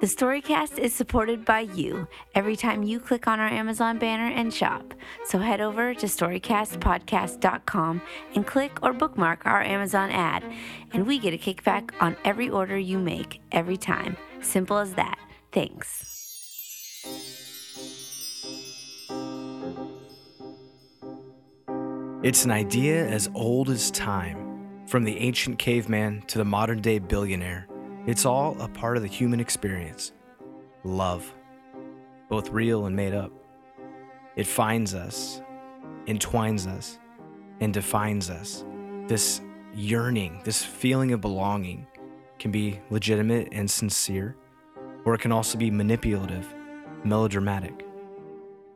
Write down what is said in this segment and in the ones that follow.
The Storycast is supported by you every time you click on our Amazon banner and shop. So head over to storycastpodcast.com and click or bookmark our Amazon ad, and we get a kickback on every order you make every time. Simple as that. Thanks. It's an idea as old as time. From the ancient caveman to the modern day billionaire, it's all a part of the human experience. Love, both real and made up. It finds us, entwines us, and defines us. This yearning, this feeling of belonging, can be legitimate and sincere, or it can also be manipulative, melodramatic.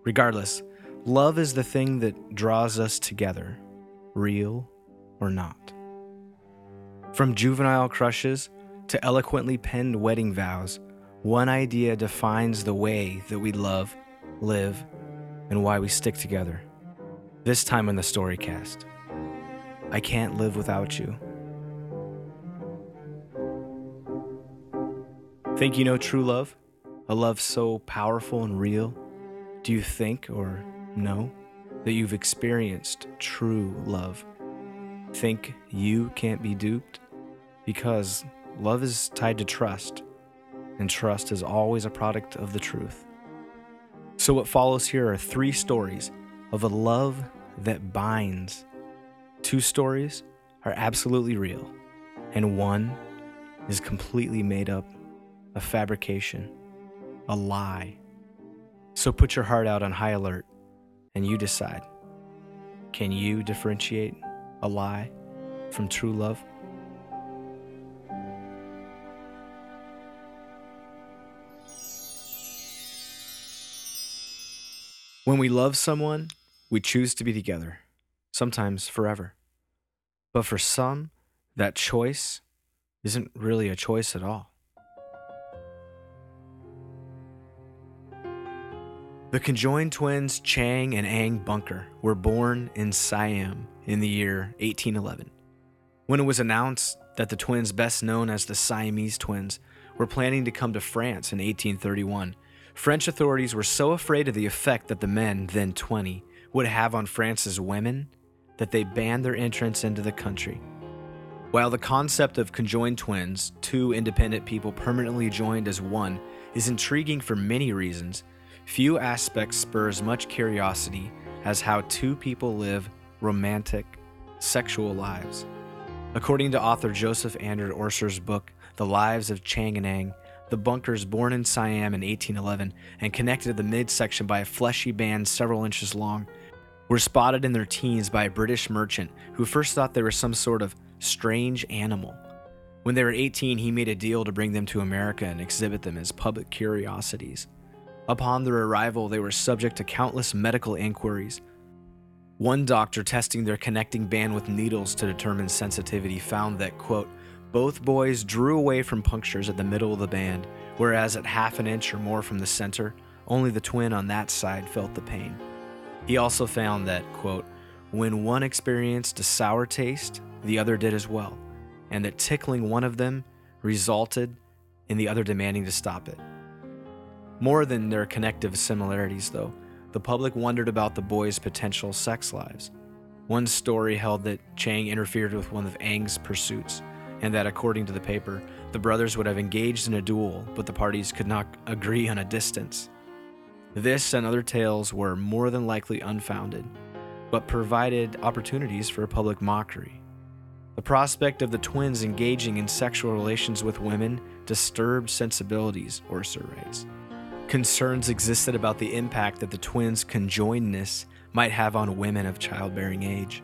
Regardless, love is the thing that draws us together, real or not. From juvenile crushes to eloquently penned wedding vows, one idea defines the way that we love, live, and why we stick together. This time in the Storycast I Can't Live Without You. Think you know true love? A love so powerful and real? Do you think or know that you've experienced true love? Think you can't be duped? Because love is tied to trust, and trust is always a product of the truth. So, what follows here are three stories of a love that binds. Two stories are absolutely real, and one is completely made up, a fabrication, a lie. So, put your heart out on high alert and you decide can you differentiate a lie from true love? When we love someone, we choose to be together, sometimes forever. But for some, that choice isn't really a choice at all. The conjoined twins Chang and Eng Bunker were born in Siam in the year 1811. When it was announced that the twins, best known as the Siamese twins, were planning to come to France in 1831, French authorities were so afraid of the effect that the men, then 20, would have on France's women that they banned their entrance into the country. While the concept of conjoined twins, two independent people permanently joined as one, is intriguing for many reasons, few aspects spur as much curiosity as how two people live romantic, sexual lives. According to author Joseph Andrew Orser's book, The Lives of Chang and Eng, the bunkers, born in Siam in 1811 and connected to the midsection by a fleshy band several inches long, were spotted in their teens by a British merchant who first thought they were some sort of strange animal. When they were 18, he made a deal to bring them to America and exhibit them as public curiosities. Upon their arrival, they were subject to countless medical inquiries. One doctor testing their connecting band with needles to determine sensitivity found that, quote, both boys drew away from punctures at the middle of the band, whereas at half an inch or more from the center, only the twin on that side felt the pain. He also found that, quote, when one experienced a sour taste, the other did as well, and that tickling one of them resulted in the other demanding to stop it. More than their connective similarities, though, the public wondered about the boys' potential sex lives. One story held that Chang interfered with one of Eng's pursuits, and that according to the paper, the brothers would have engaged in a duel, but the parties could not agree on a distance. This and other tales were more than likely unfounded, but provided opportunities for public mockery. The prospect of the twins engaging in sexual relations with women disturbed sensibilities, Orser writes. Concerns existed about the impact that the twins' conjoinedness might have on women of childbearing age.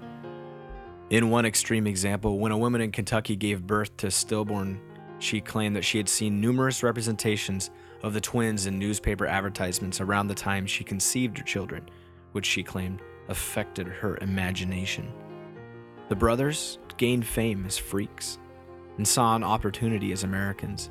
In one extreme example, when a woman in Kentucky gave birth to stillborn, she claimed that she had seen numerous representations of the twins in newspaper advertisements around the time she conceived her children, which she claimed affected her imagination. The brothers gained fame as freaks and saw an opportunity as Americans.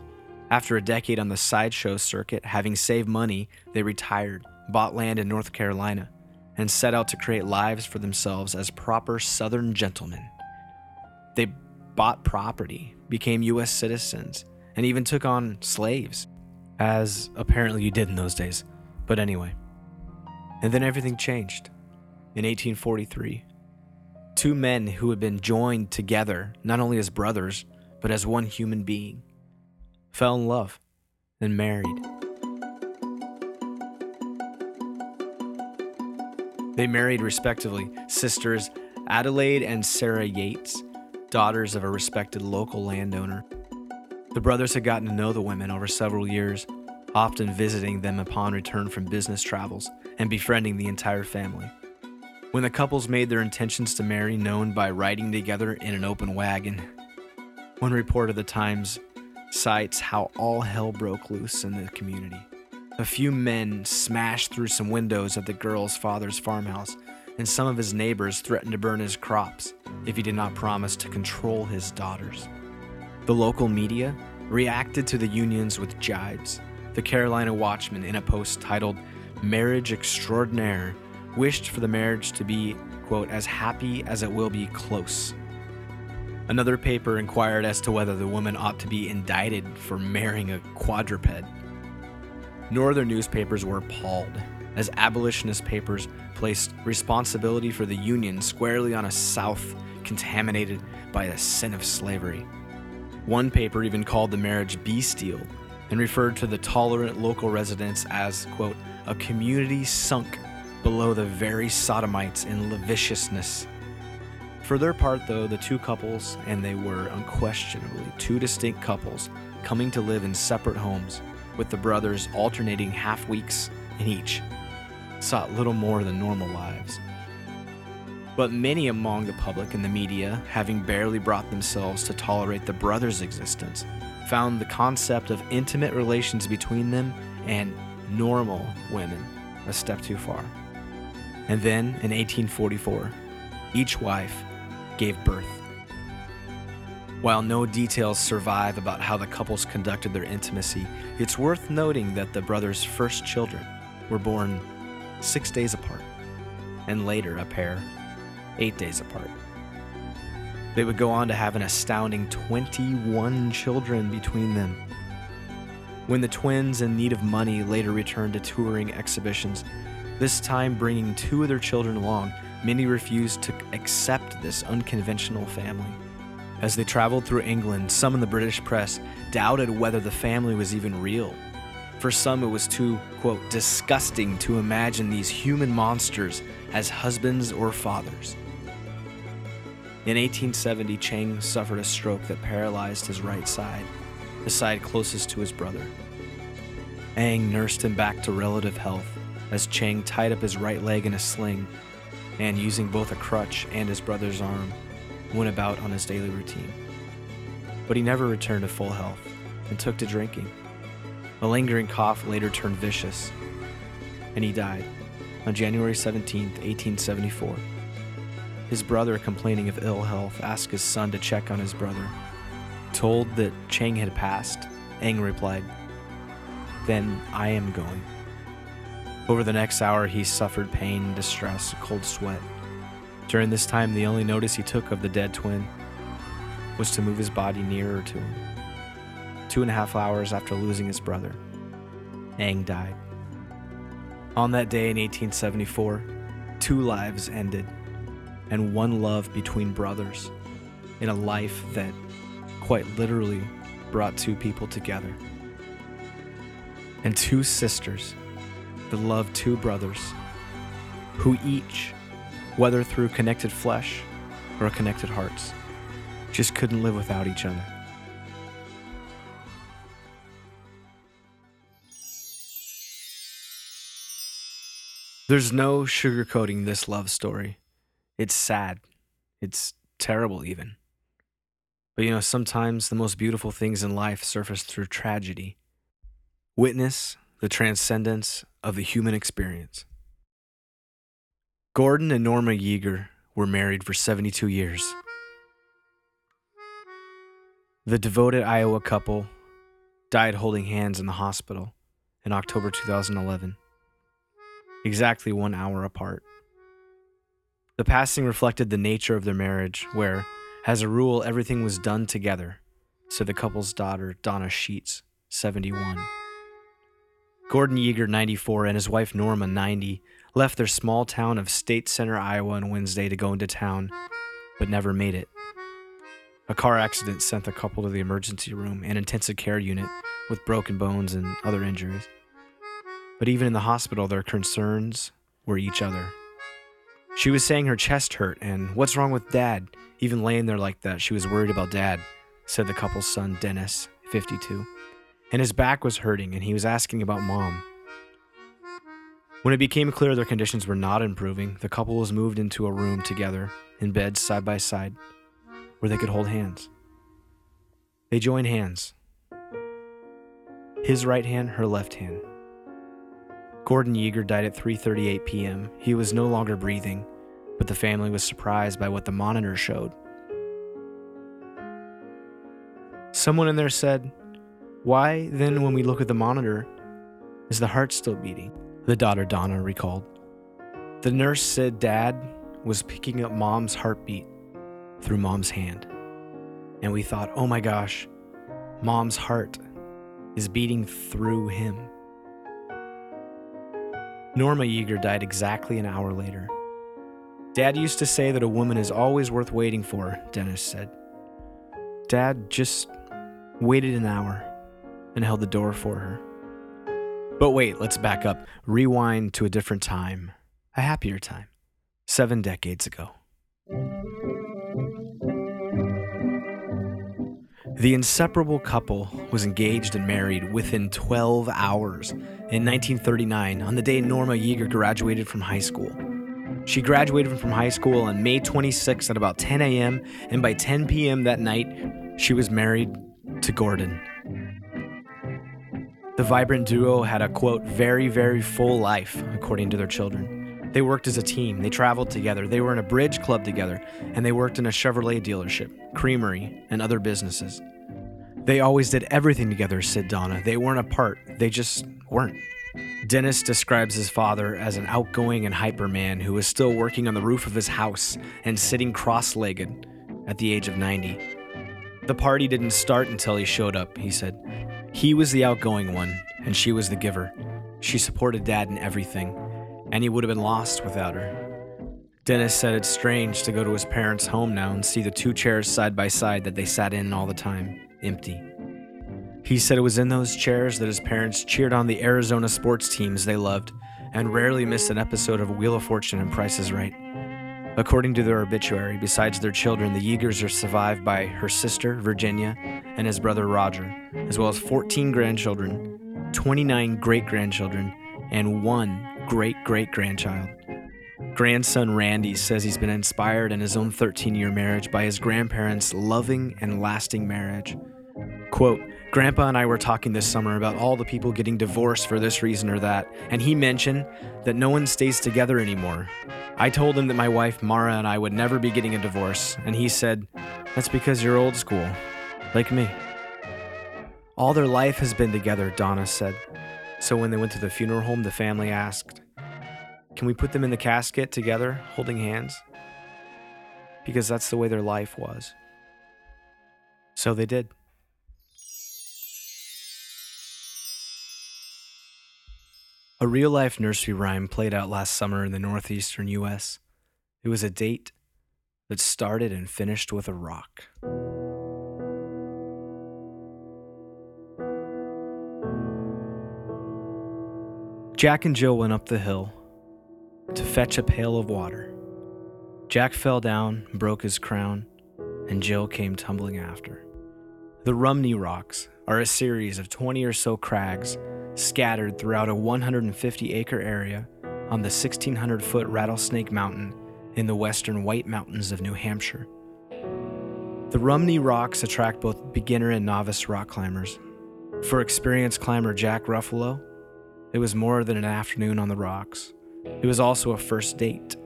After a decade on the sideshow circuit, having saved money, they retired, bought land in North Carolina, and set out to create lives for themselves as proper Southern gentlemen. They bought property, became U.S. citizens, and even took on slaves. as apparently you did in those days. But anyway. And then everything changed. In 1843, two men who had been joined together, not only as brothers, but as one human being, fell in love and married. They married respectively sisters Adelaide and Sarah Yates, daughters of a respected local landowner. The brothers had gotten to know the women over several years, often visiting them upon return from business travels and befriending the entire family. When the couples made their intentions to marry known by riding together in an open wagon, one report of the Times cites how all hell broke loose in the community. A few men smashed through some windows of the girl's father's farmhouse, and some of his neighbors threatened to burn his crops if he did not promise to control his daughters. The local media reacted to the unions with jibes. The Carolina Watchman, in a post titled Marriage Extraordinaire, wished for the marriage to be, quote, as happy as it will be close. Another paper inquired as to whether the woman ought to be indicted for marrying a quadruped. Northern newspapers were appalled as abolitionist papers placed responsibility for the Union squarely on a South contaminated by the sin of slavery. One paper even called the marriage bestial and referred to the tolerant local residents as, quote, a community sunk below the very sodomites in lasciviousness. For their part, though, the two couples, and they were unquestionably two distinct couples, coming to live in separate homes, with the brothers alternating half weeks in each, sought little more than normal lives. But many among the public and the media, having barely brought themselves to tolerate the brothers' existence, found the concept of intimate relations between them and normal women a step too far. And then, in 1844, each wife gave birth. While no details survive about how the couples conducted their intimacy, it's worth noting that the brothers' first children were born six days apart, and later a pair eight days apart. They would go on to have an astounding 21 children between them. When the twins in need of money later returned to touring exhibitions, this time bringing two of their children along, many refused to accept this unconventional family. As they traveled through England, some in the British press doubted whether the family was even real. For some, it was too, quote, disgusting to imagine these human monsters as husbands or fathers. In 1870, Chang suffered a stroke that paralyzed his right side, the side closest to his brother. Eng nursed him back to relative health as Chang tied up his right leg in a sling and, using both a crutch and his brother's arm, went about on his daily routine. But he never returned to full health and took to drinking. A lingering cough later turned vicious, and he died on January 17, 1874. His brother, complaining of ill health, asked his son to check on his brother. Told that Chang had passed, Eng replied, Then I am going. Over the next hour, he suffered pain, distress, cold sweat. During this time, the only notice he took of the dead twin was to move his body nearer to him. Two and a half hours after losing his brother, Eng died. On that day in 1874, two lives ended, and one love between brothers in a life that quite literally brought two people together. And two sisters that loved two brothers who each, whether through connected flesh or connected hearts, just couldn't live without each other. There's no sugarcoating this love story. It's sad. It's terrible, even. But you know, sometimes the most beautiful things in life surface through tragedy. Witness the transcendence of the human experience. Gordon and Norma Yeager were married for 72 years. The devoted Iowa couple died holding hands in the hospital in October 2011, exactly one hour apart. The passing reflected the nature of their marriage, where, as a rule, everything was done together, said the couple's daughter, Donna Sheets, 71. Gordon Yeager, 94, and his wife Norma, 90, left their small town of State Center, Iowa on Wednesday to go into town, but never made it. A car accident sent the couple to the emergency room and intensive care unit with broken bones and other injuries. But even in the hospital, their concerns were each other. She was saying her chest hurt, and what's wrong with dad? Even laying there like that, she was worried about dad, said the couple's son, Dennis, 52. And his back was hurting, and he was asking about mom. When it became clear their conditions were not improving, the couple was moved into a room together, in beds side by side, where they could hold hands. They joined hands. His right hand, her left hand. Gordon Yeager died at 3:38 p.m. He was no longer breathing, but the family was surprised by what the monitor showed. Someone in there said, "Why then when we look at the monitor is the heart still beating?" The daughter Donna recalled. The nurse said dad was picking up mom's heartbeat through mom's hand. And we thought, "Oh my gosh, mom's heart is beating through him." Norma Yeager died exactly an hour later. Dad used to say that a woman is always worth waiting for, Dennis said. Dad just waited an hour and held the door for her. But wait, let's back up. Rewind to a different time, a happier time, seven decades ago. The inseparable couple was engaged and married within 12 hours in 1939 on the day Norma Yeager graduated from high school. She graduated from high school on May 26 at about 10 a.m., and by 10 p.m. that night, she was married to Gordon. The vibrant duo had a quote, very, very full life, according to their children. They worked as a team, they traveled together, they were in a bridge club together, and they worked in a Chevrolet dealership, creamery, and other businesses. They always did everything together, said Donna. They weren't apart, they just weren't. Dennis describes his father as an outgoing and hyper man who was still working on the roof of his house and sitting cross legged at the age of 90. The party didn't start until he showed up, he said. He was the outgoing one, and she was the giver. She supported Dad in everything, and he would have been lost without her. Dennis said it's strange to go to his parents' home now and see the two chairs side by side that they sat in all the time empty. He said it was in those chairs that his parents cheered on the Arizona sports teams they loved and rarely missed an episode of Wheel of Fortune and Price is Right. According to their obituary, besides their children, the Yeagers are survived by her sister, Virginia, and his brother, Roger, as well as 14 grandchildren, 29 great grandchildren, and one great great grandchild. Grandson Randy says he's been inspired in his own 13 year marriage by his grandparents' loving and lasting marriage. Quote, Grandpa and I were talking this summer about all the people getting divorced for this reason or that, and he mentioned that no one stays together anymore. I told him that my wife Mara and I would never be getting a divorce, and he said, That's because you're old school, like me. All their life has been together, Donna said. So when they went to the funeral home, the family asked, Can we put them in the casket together, holding hands? Because that's the way their life was. So they did. A real life nursery rhyme played out last summer in the northeastern US. It was a date that started and finished with a rock. Jack and Jill went up the hill to fetch a pail of water. Jack fell down, broke his crown, and Jill came tumbling after. The Rumney Rocks are a series of 20 or so crags scattered throughout a 150 acre area on the 1600 foot Rattlesnake Mountain in the western White Mountains of New Hampshire. The Rumney Rocks attract both beginner and novice rock climbers. For experienced climber Jack Ruffalo, it was more than an afternoon on the rocks. It was also a first date.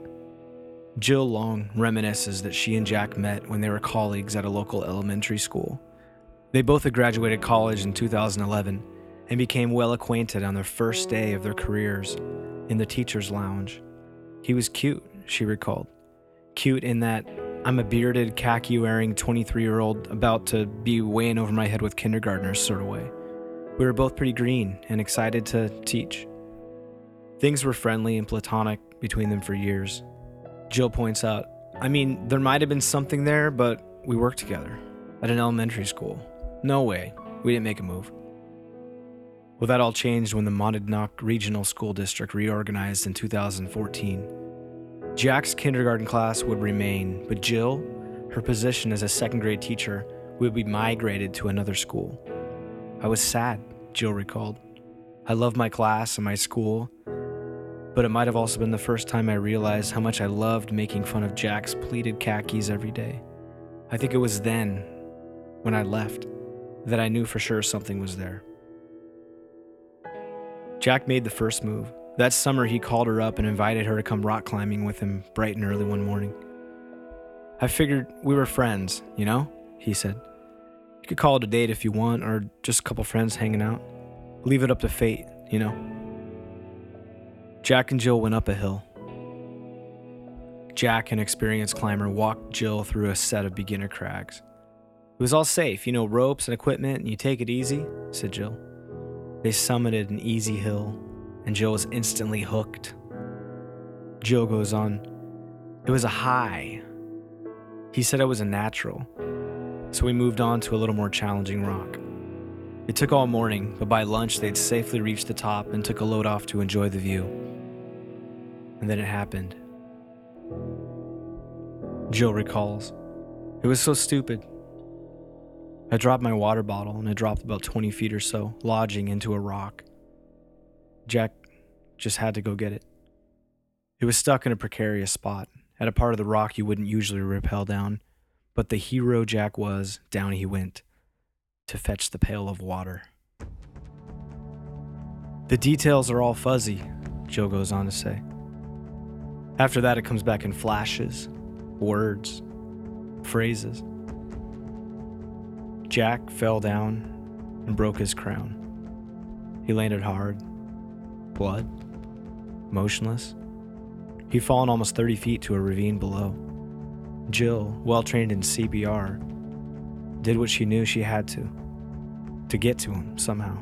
Jill Long reminisces that she and Jack met when they were colleagues at a local elementary school. They both had graduated college in 2011 and became well acquainted on their first day of their careers in the teacher's lounge. He was cute, she recalled. Cute in that I'm a bearded, khaki wearing 23 year old about to be weighing over my head with kindergartners sort of way. We were both pretty green and excited to teach. Things were friendly and platonic between them for years. Jill points out, I mean, there might have been something there, but we worked together at an elementary school. No way, we didn't make a move. Well, that all changed when the Monadnock Regional School District reorganized in 2014. Jack's kindergarten class would remain, but Jill, her position as a second grade teacher, would be migrated to another school. I was sad, Jill recalled. I loved my class and my school, but it might have also been the first time I realized how much I loved making fun of Jack's pleated khakis every day. I think it was then, when I left, that I knew for sure something was there. Jack made the first move. That summer, he called her up and invited her to come rock climbing with him bright and early one morning. I figured we were friends, you know? He said. You could call it a date if you want, or just a couple friends hanging out. Leave it up to fate, you know? Jack and Jill went up a hill. Jack, an experienced climber, walked Jill through a set of beginner crags. It was all safe, you know, ropes and equipment, and you take it easy, said Jill. They summited an easy hill, and Jill was instantly hooked. Jill goes on, It was a high. He said it was a natural, so we moved on to a little more challenging rock. It took all morning, but by lunch they'd safely reached the top and took a load off to enjoy the view. And then it happened. Jill recalls. It was so stupid. I dropped my water bottle and it dropped about 20 feet or so, lodging into a rock. Jack just had to go get it. It was stuck in a precarious spot, at a part of the rock you wouldn't usually rappel down, but the hero Jack was, down he went to fetch the pail of water. The details are all fuzzy, Jill goes on to say. After that, it comes back in flashes, words, phrases. Jack fell down and broke his crown. He landed hard, blood, motionless. He'd fallen almost 30 feet to a ravine below. Jill, well trained in CPR, did what she knew she had to to get to him somehow.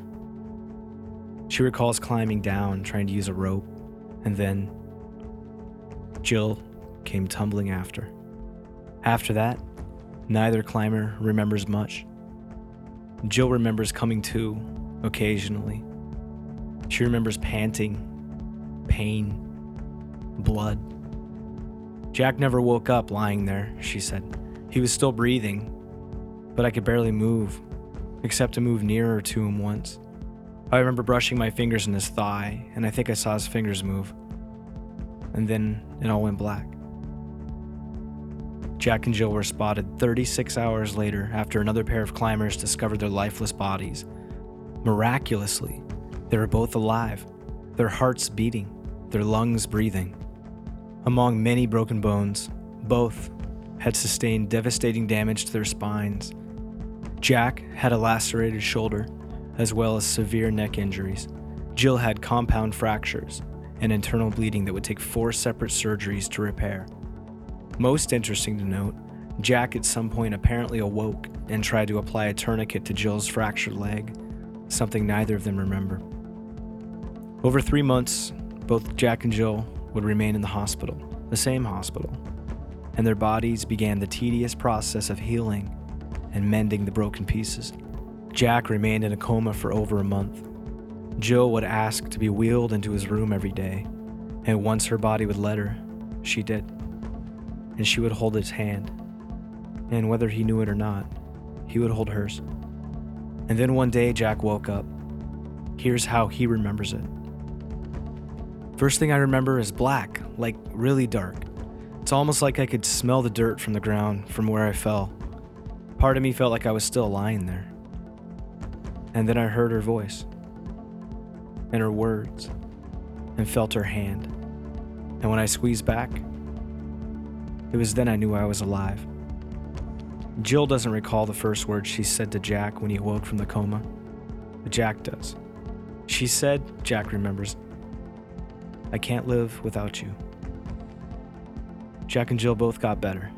She recalls climbing down, trying to use a rope, and then Jill came tumbling after. After that, neither climber remembers much. Jill remembers coming to occasionally. She remembers panting, pain, blood. Jack never woke up lying there, she said. He was still breathing, but I could barely move, except to move nearer to him once. I remember brushing my fingers in his thigh, and I think I saw his fingers move. And then it all went black. Jack and Jill were spotted 36 hours later after another pair of climbers discovered their lifeless bodies. Miraculously, they were both alive, their hearts beating, their lungs breathing. Among many broken bones, both had sustained devastating damage to their spines. Jack had a lacerated shoulder, as well as severe neck injuries. Jill had compound fractures and internal bleeding that would take four separate surgeries to repair. Most interesting to note, Jack at some point apparently awoke and tried to apply a tourniquet to Jill's fractured leg, something neither of them remember. Over three months, both Jack and Jill would remain in the hospital, the same hospital, and their bodies began the tedious process of healing and mending the broken pieces. Jack remained in a coma for over a month. Jill would ask to be wheeled into his room every day, and once her body would let her, she did and she would hold his hand. And whether he knew it or not, he would hold hers. And then one day, Jack woke up. Here's how he remembers it. First thing I remember is black, like really dark. It's almost like I could smell the dirt from the ground from where I fell. Part of me felt like I was still lying there. And then I heard her voice, and her words, and felt her hand. And when I squeezed back, it was then I knew I was alive. Jill doesn't recall the first words she said to Jack when he awoke from the coma, but Jack does. She said, Jack remembers, I can't live without you. Jack and Jill both got better,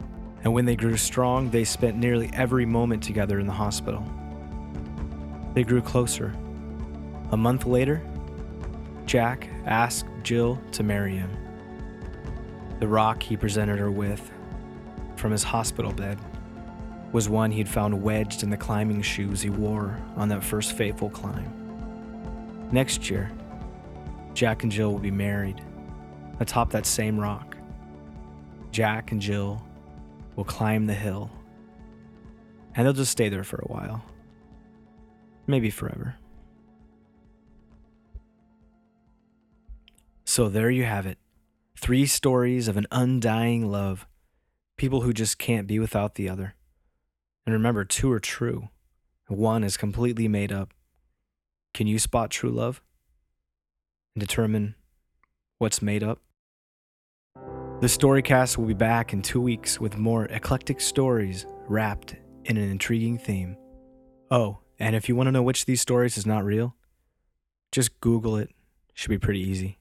and when they grew strong, they spent nearly every moment together in the hospital. They grew closer, A month later, Jack asked Jill to marry him. The rock he presented her with from his hospital bed was one he'd found wedged in the climbing shoes he wore on that first fateful climb. Next year, Jack and Jill will be married atop that same rock. Jack and Jill will climb the hill, and they'll just stay there for a while. Maybe forever. So there you have it. Three stories of an undying love. People who just can't be without the other. And remember, two are true. One is completely made up. Can you spot true love? And determine what's made up? The Storycast will be back in two weeks with more eclectic stories wrapped in an intriguing theme. Oh, and if you want to know which of these stories is not real, just Google it. Should be pretty easy.